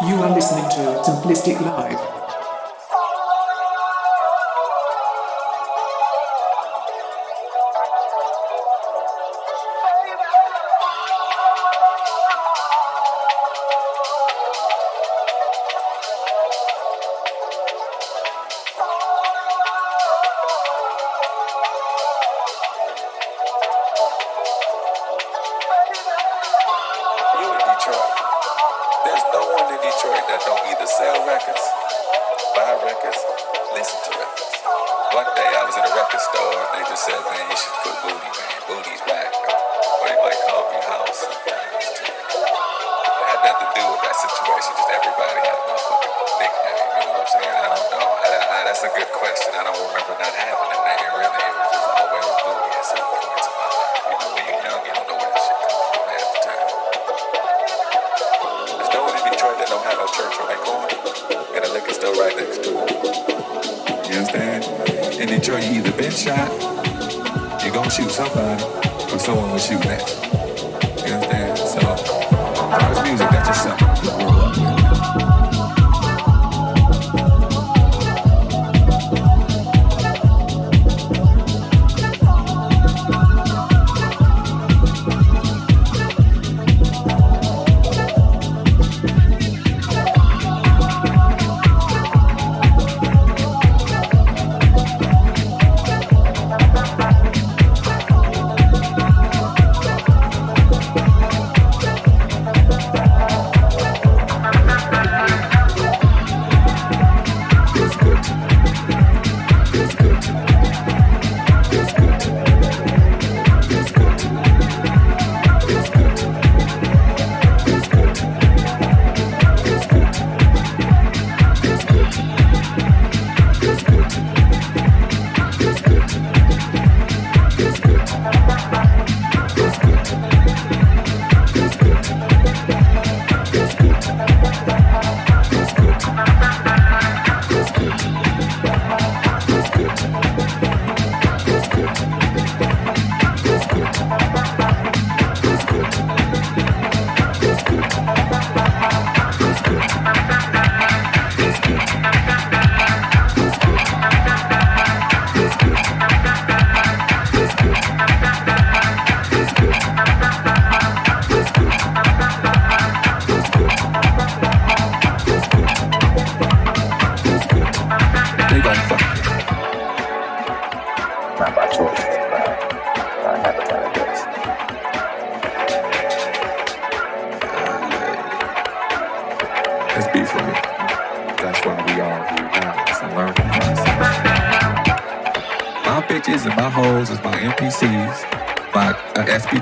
You are listening to Simplistic Live.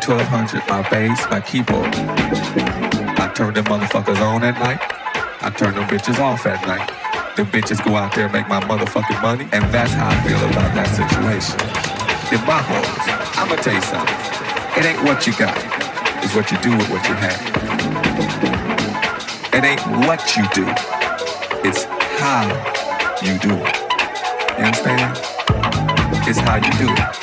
SP1200, my bass, my keyboard. I turn them motherfuckers on at night. I turn them bitches off at night. Them bitches go out there and make my motherfucking money, and that's how I feel about that situation. In my hoes, I'ma tell you something. It ain't what you got, it's what you do with what you have. It ain't what you do, it's how you do it. You understand? It's how you do it.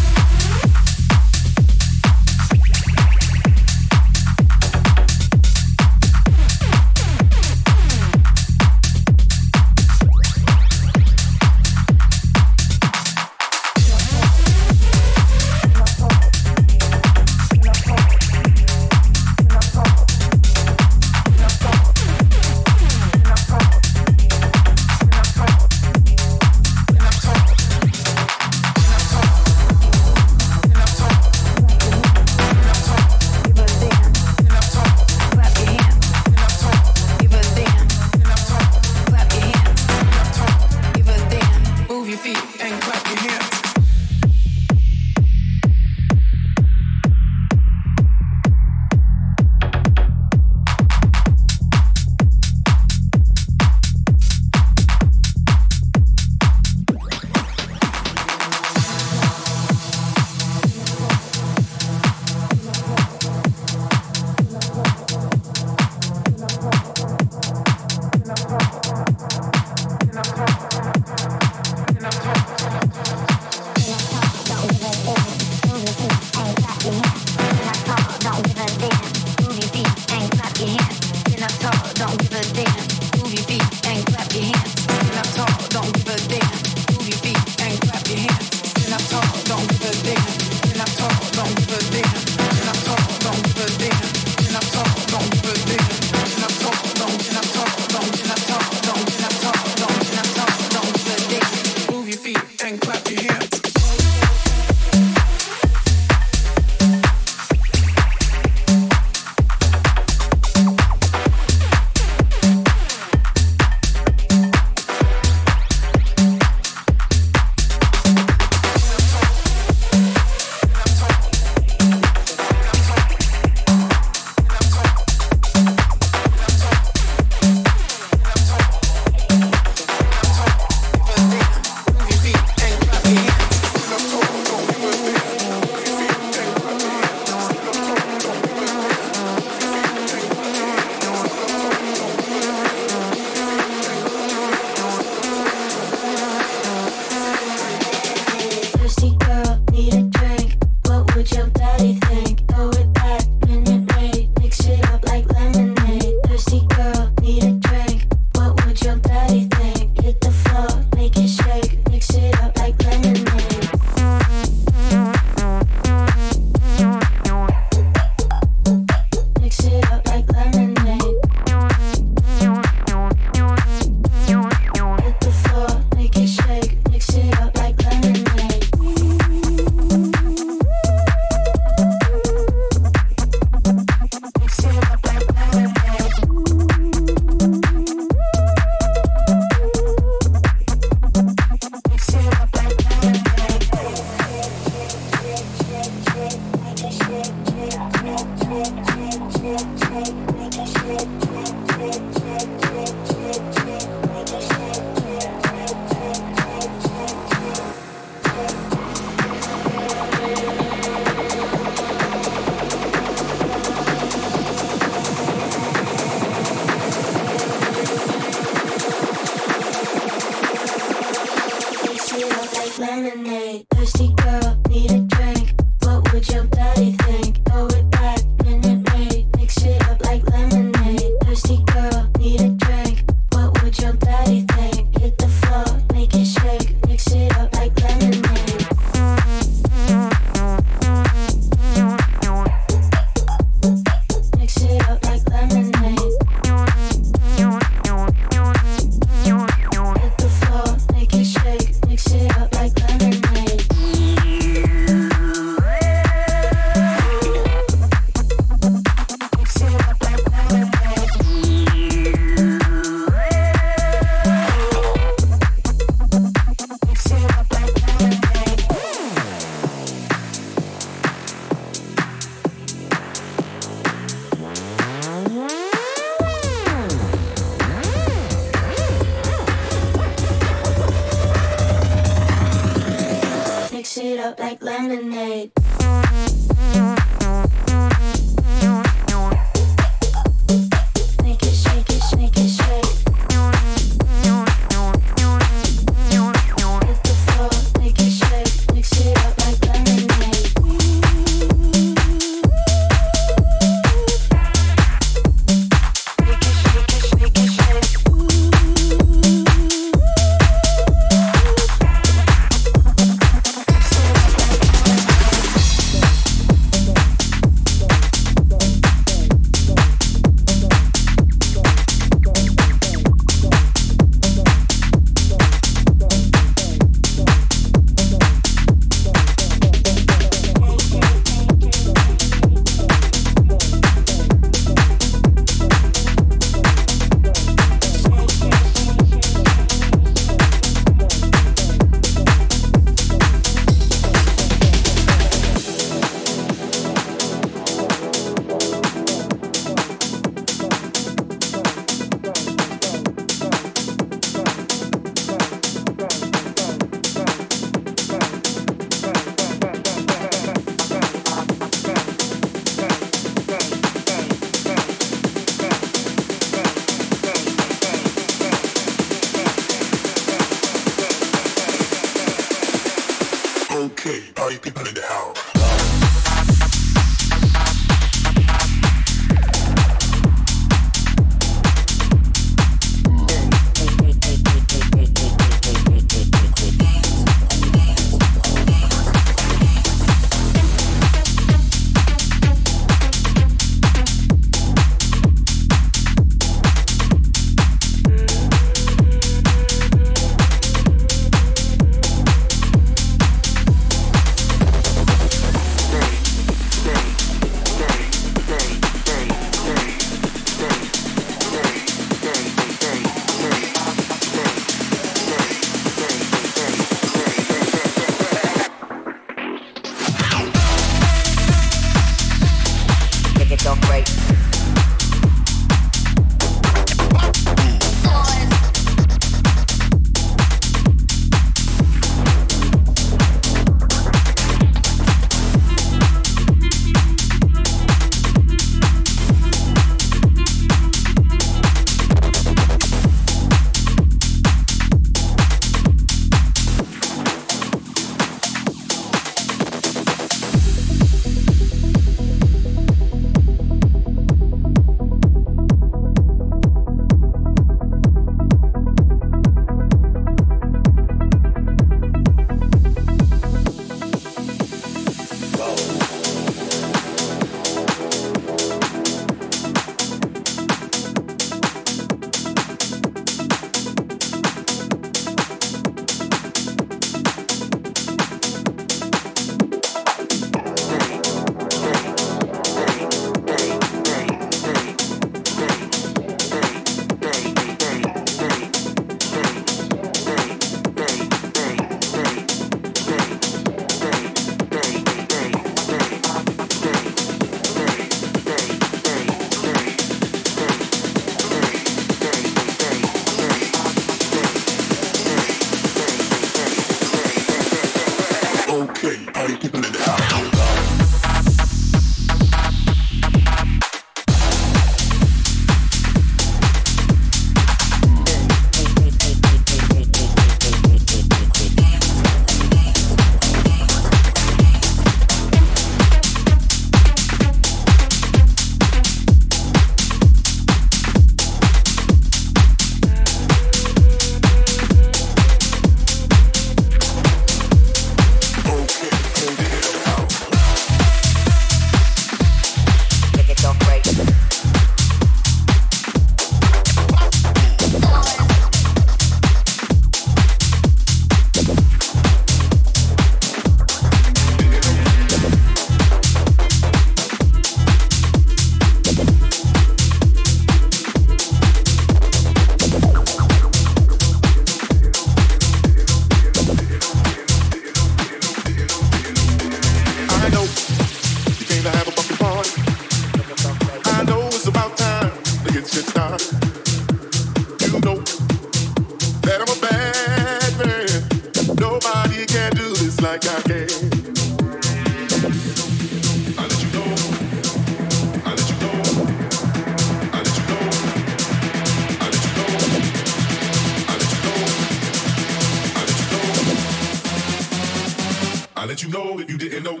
let you know if you didn't know.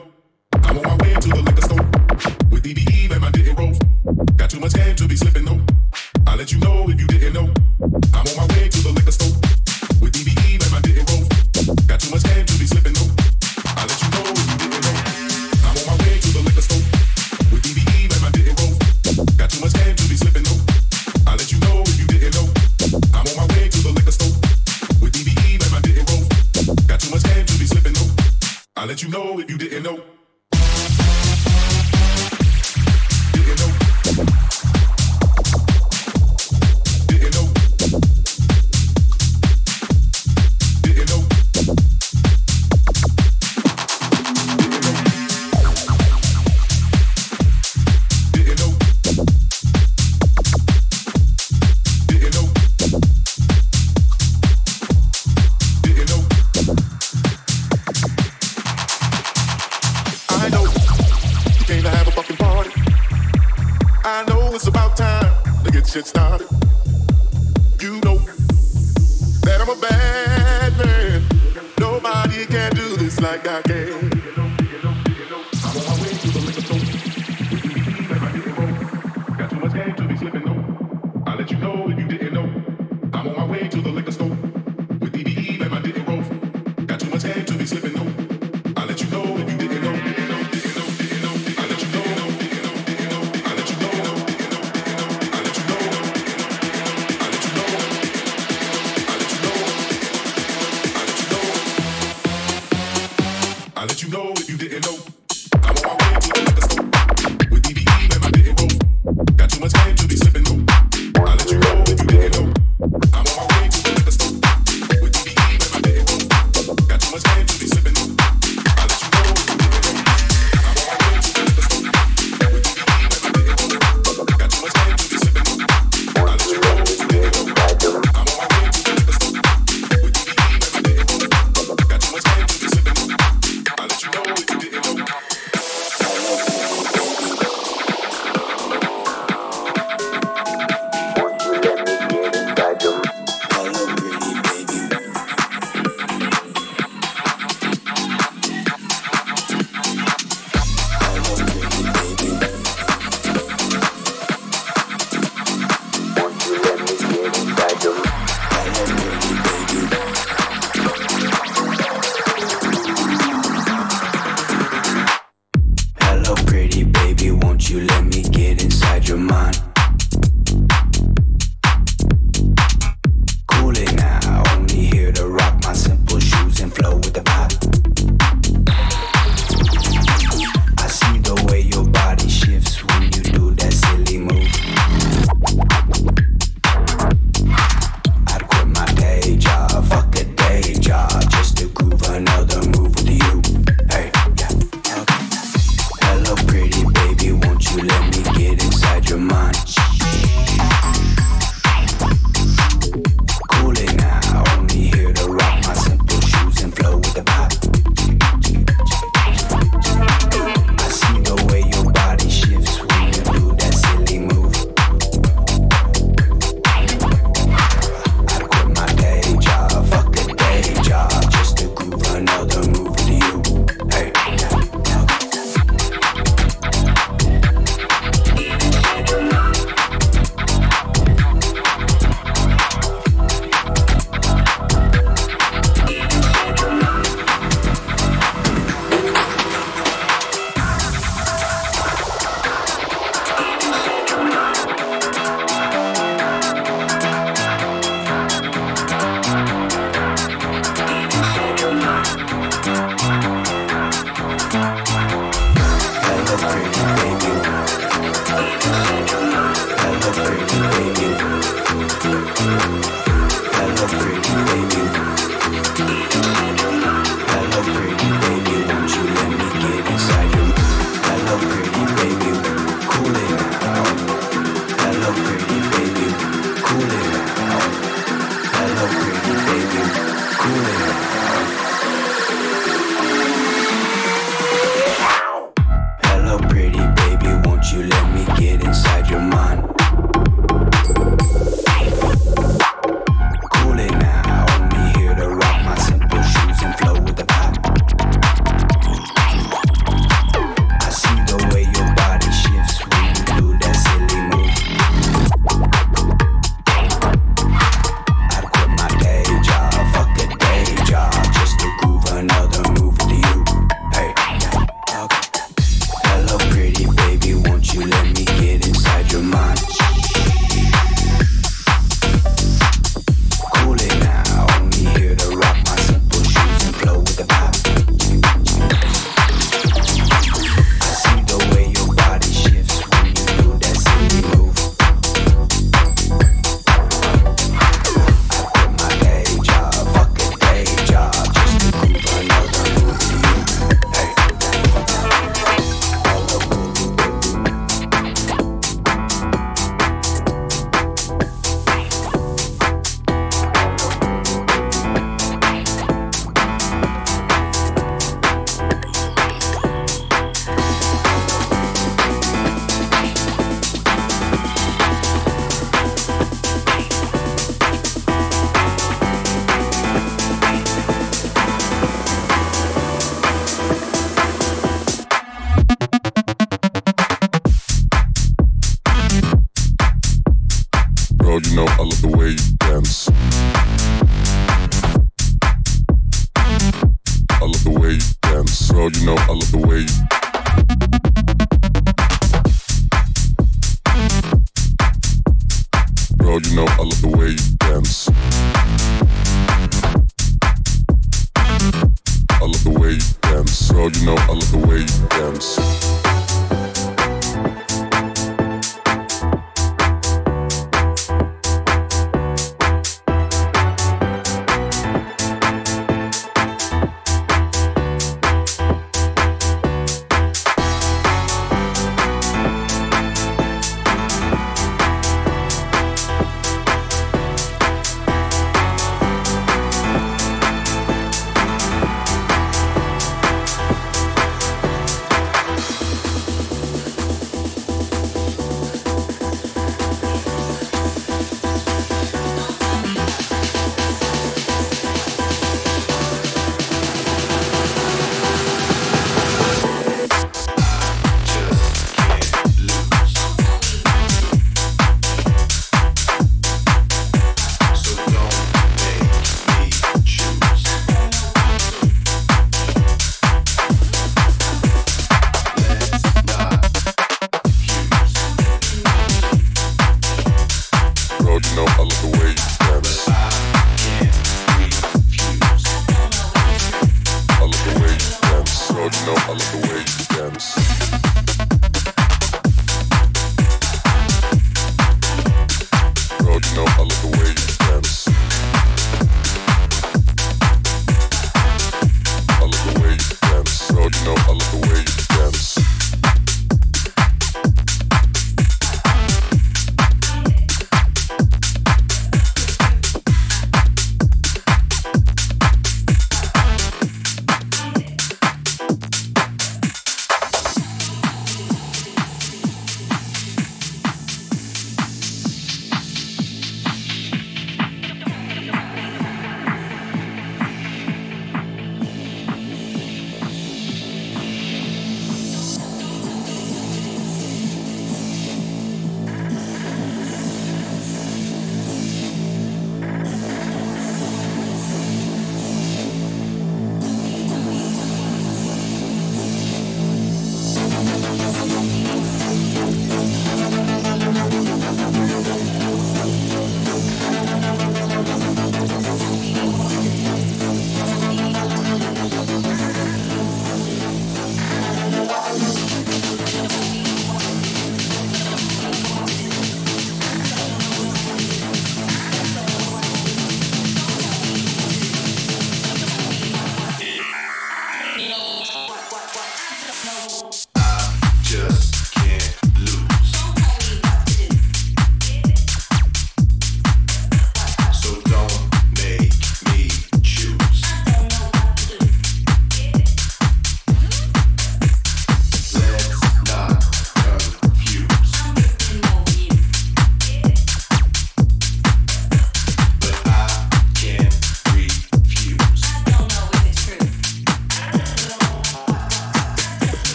I'm on my way to the liquor store with DVE and my diddy rolls. Got too much game to be slipping though. I'll let you know if you didn't.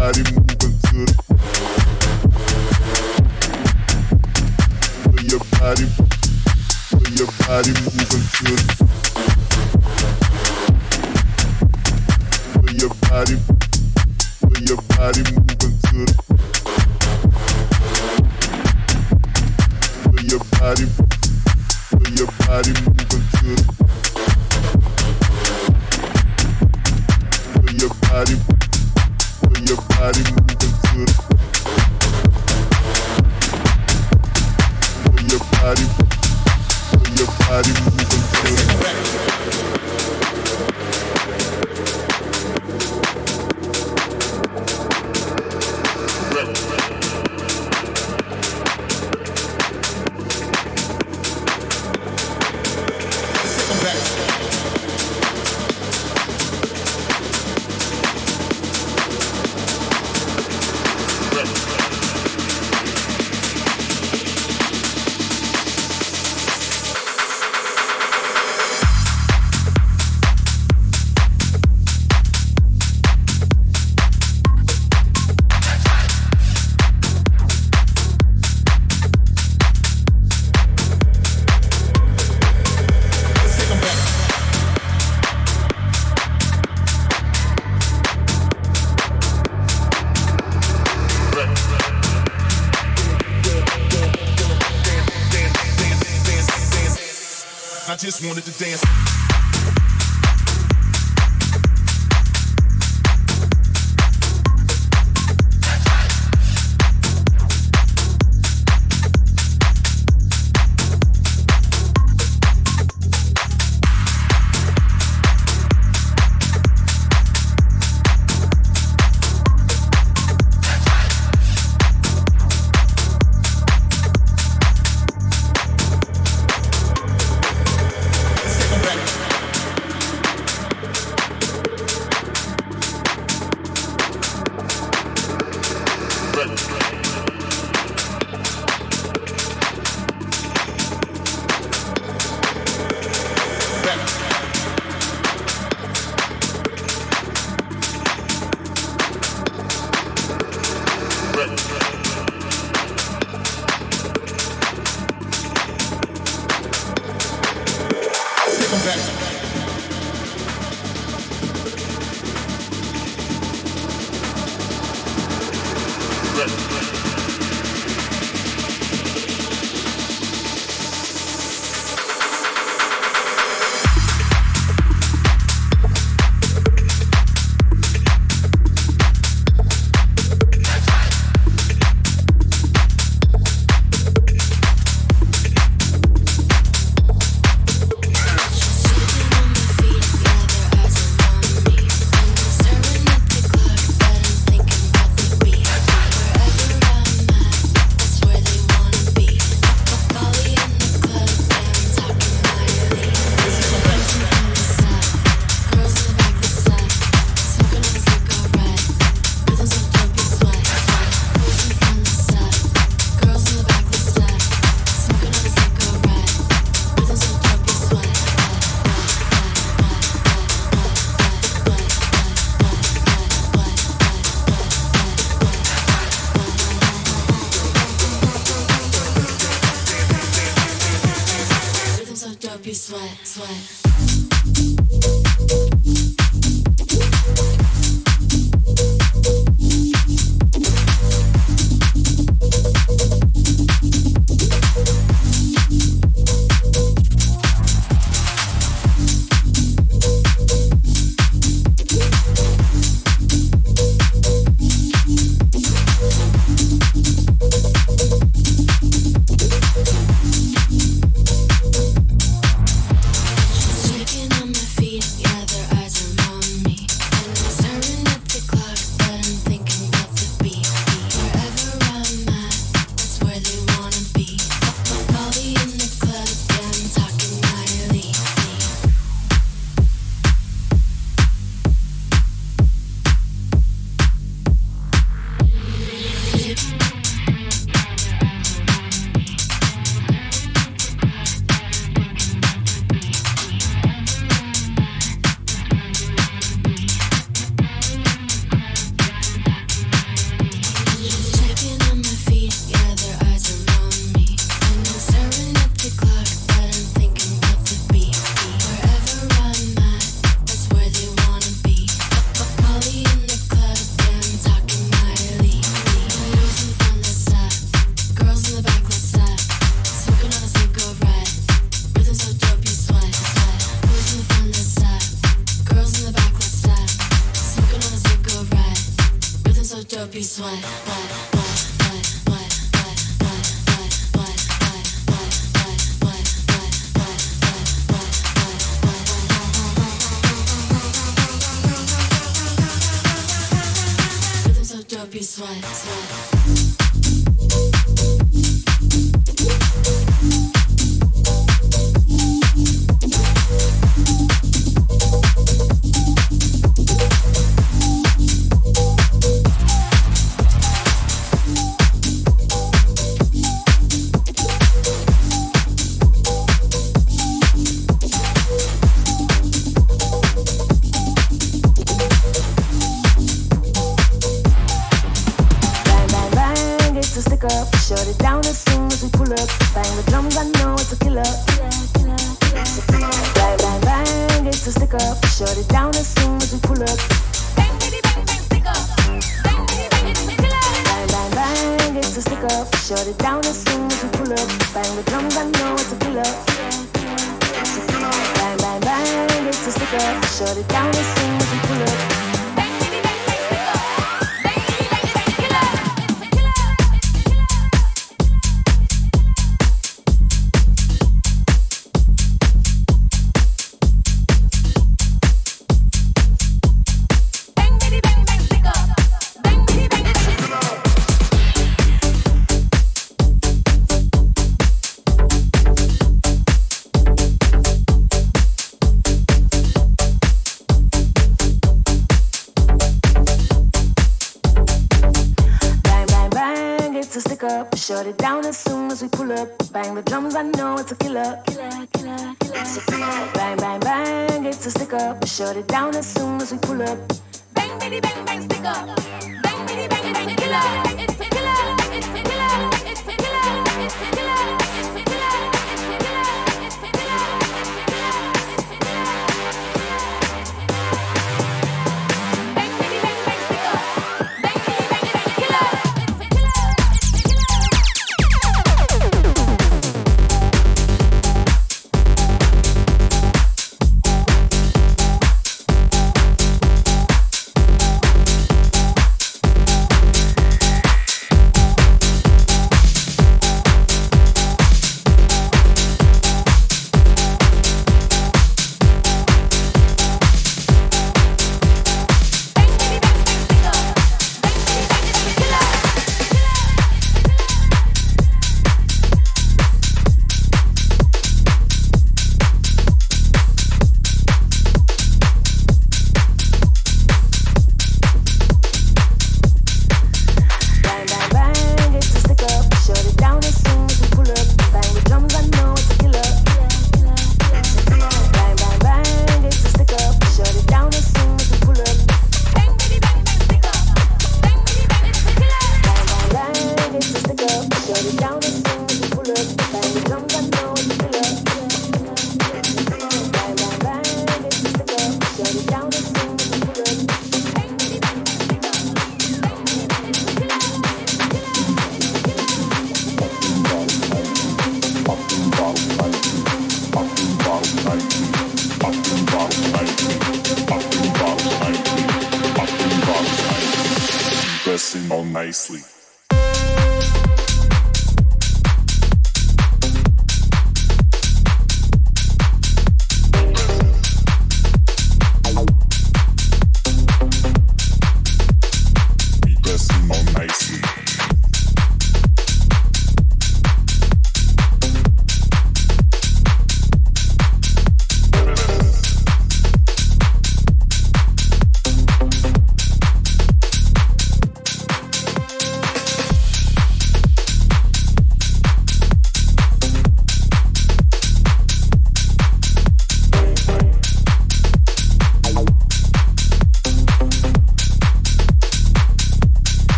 body moving to the Feel your body Feel your body moving to the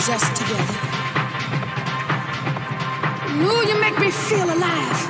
brings us together. Ooh, you make me feel alive.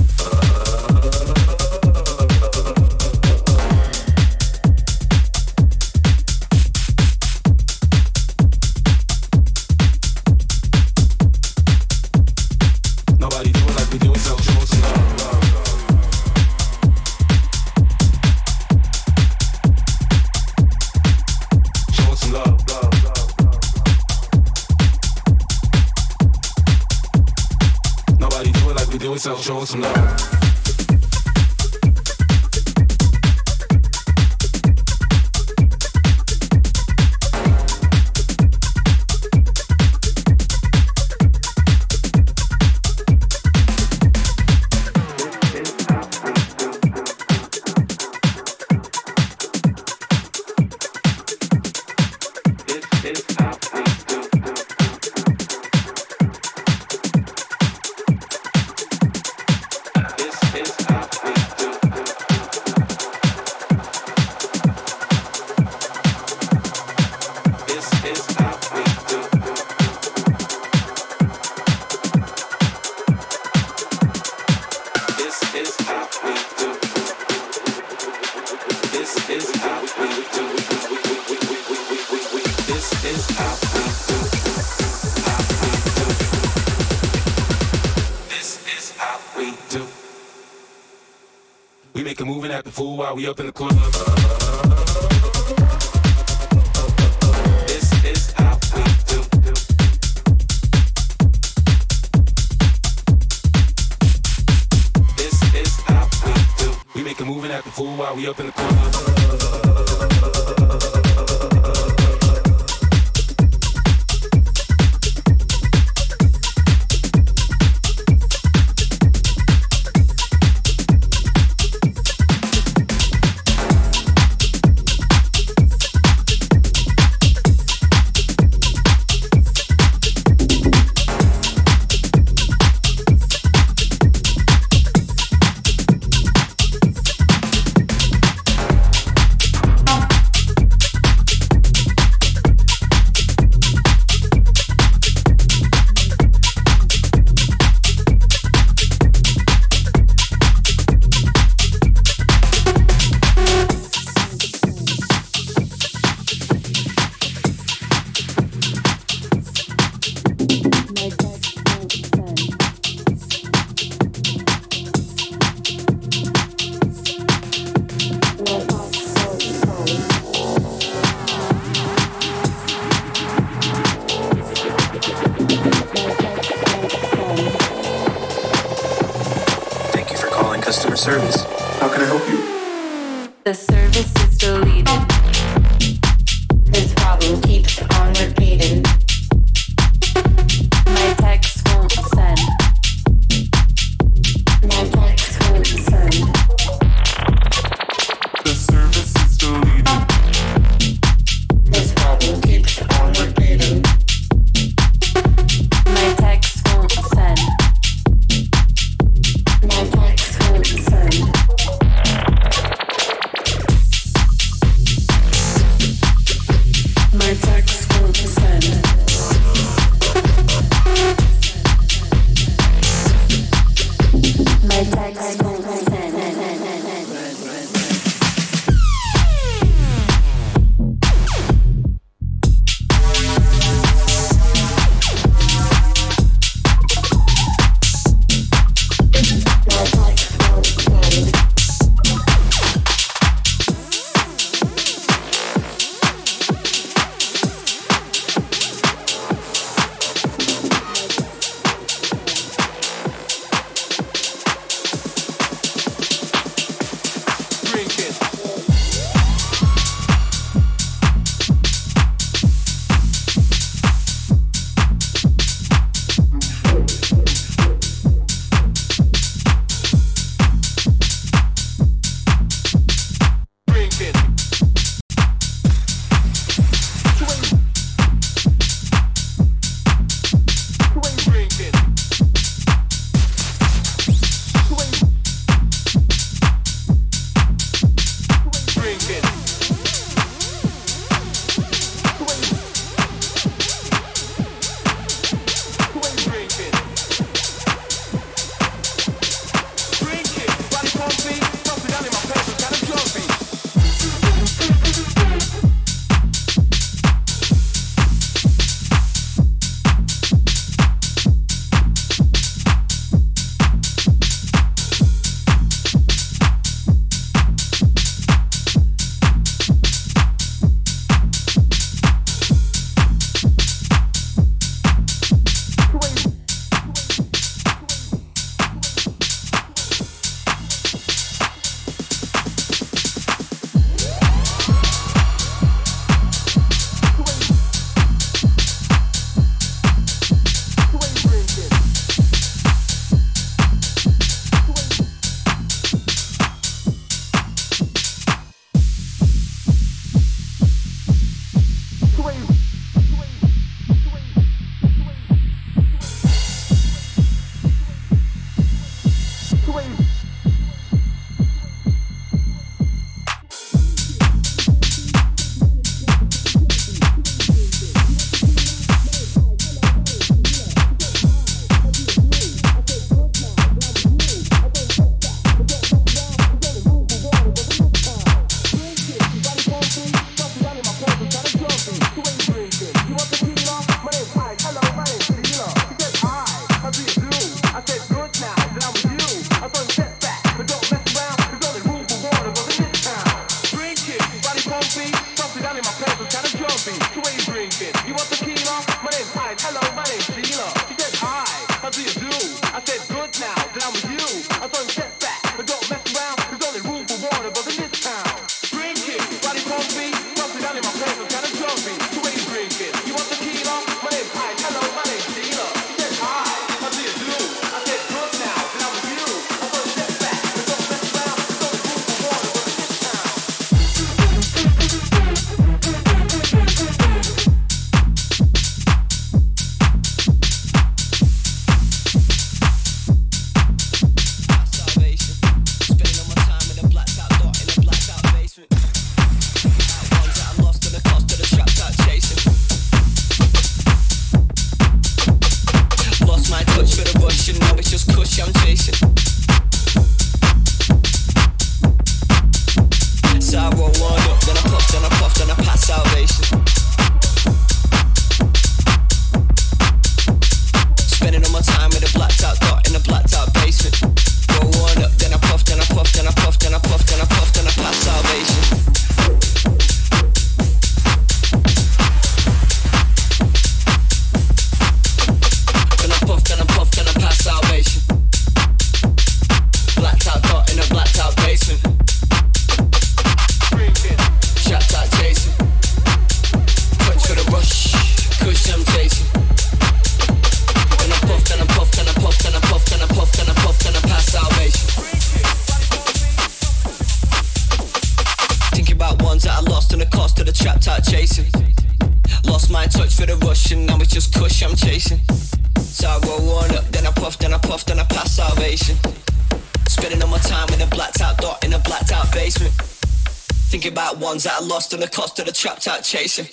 lost the cost of the trap top chasing.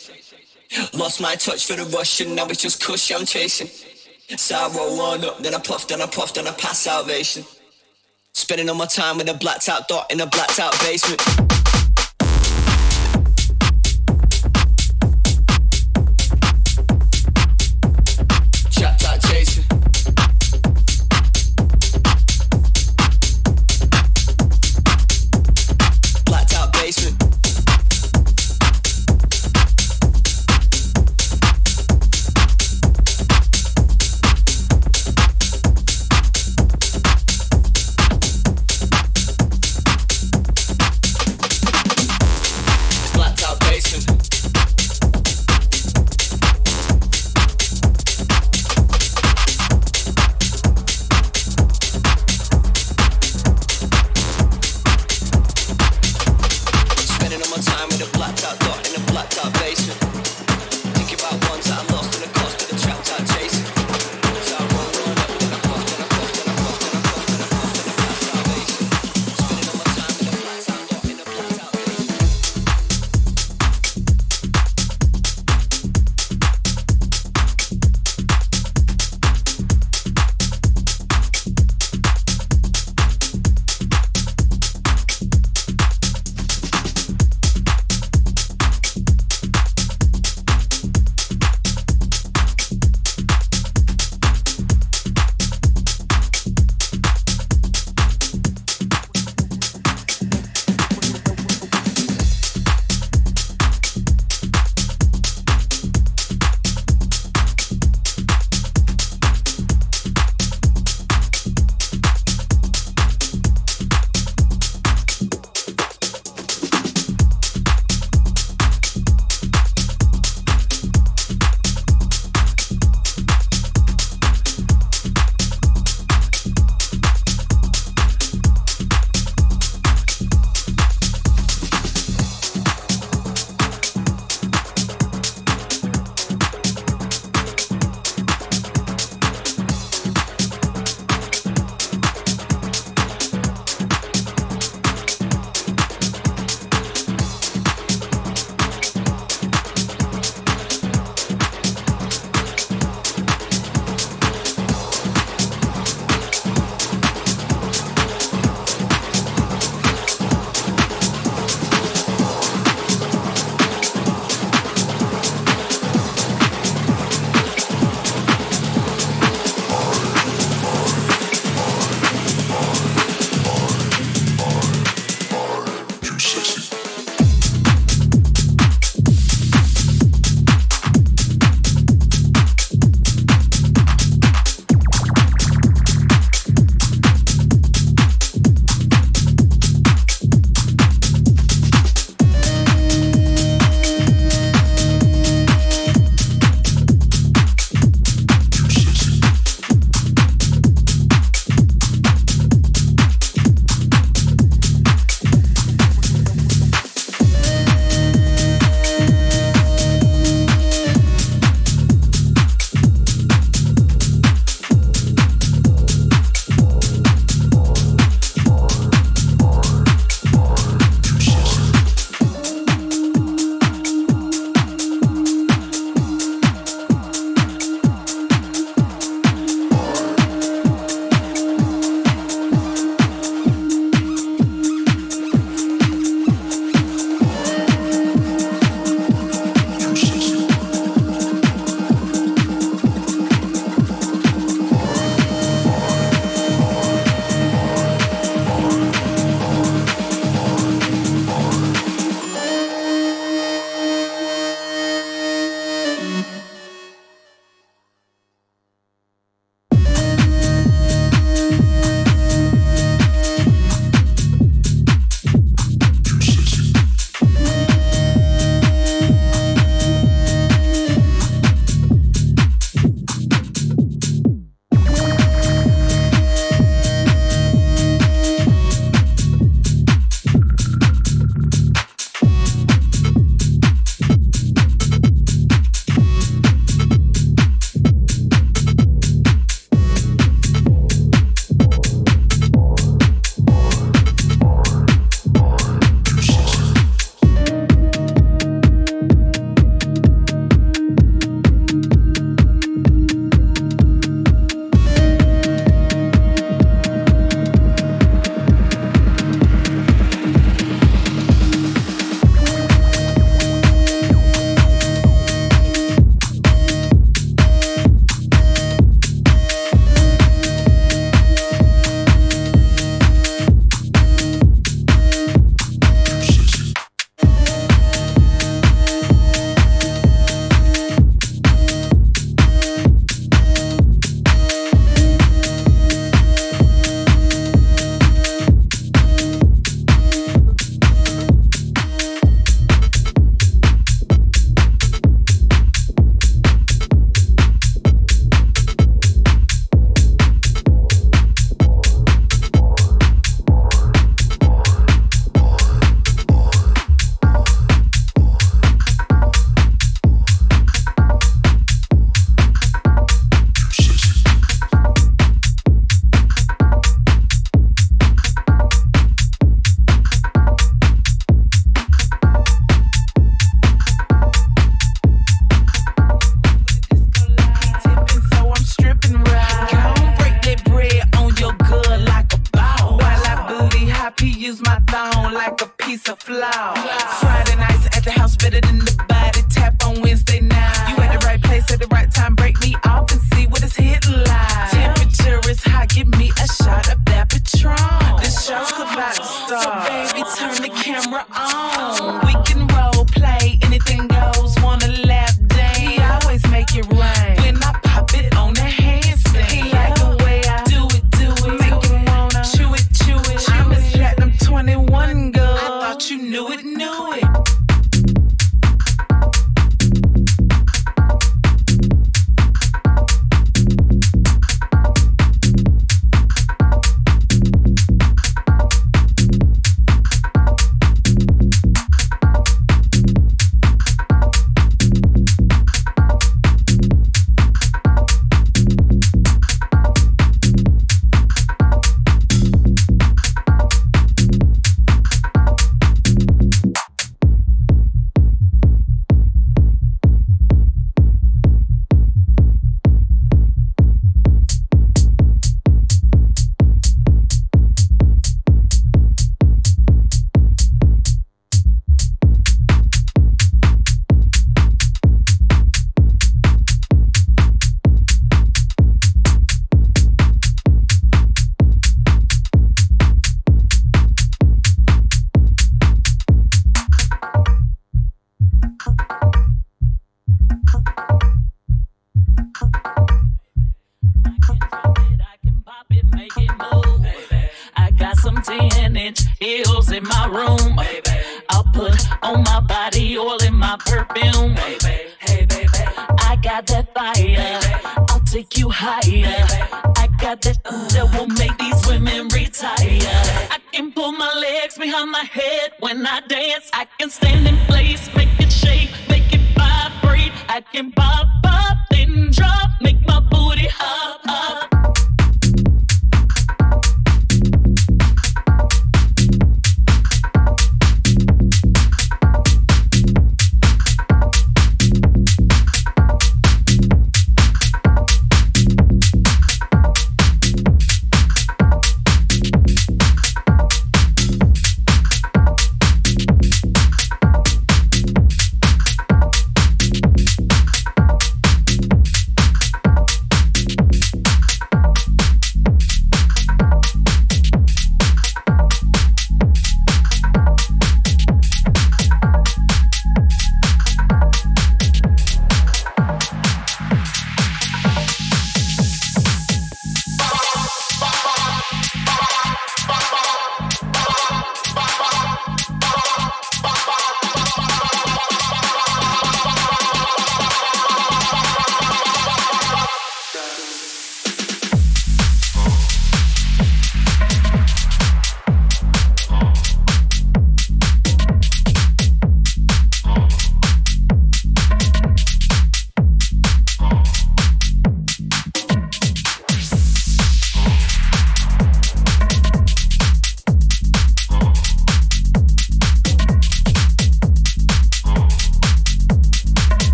Lost my touch for the Russian, now it's just cush I'm chasing. roll on up, then I puff, then I puff, then I pass salvation. Spending all my time in a blacked out dot in a blacked out basement. in a blacktop thought in a blacktop basement.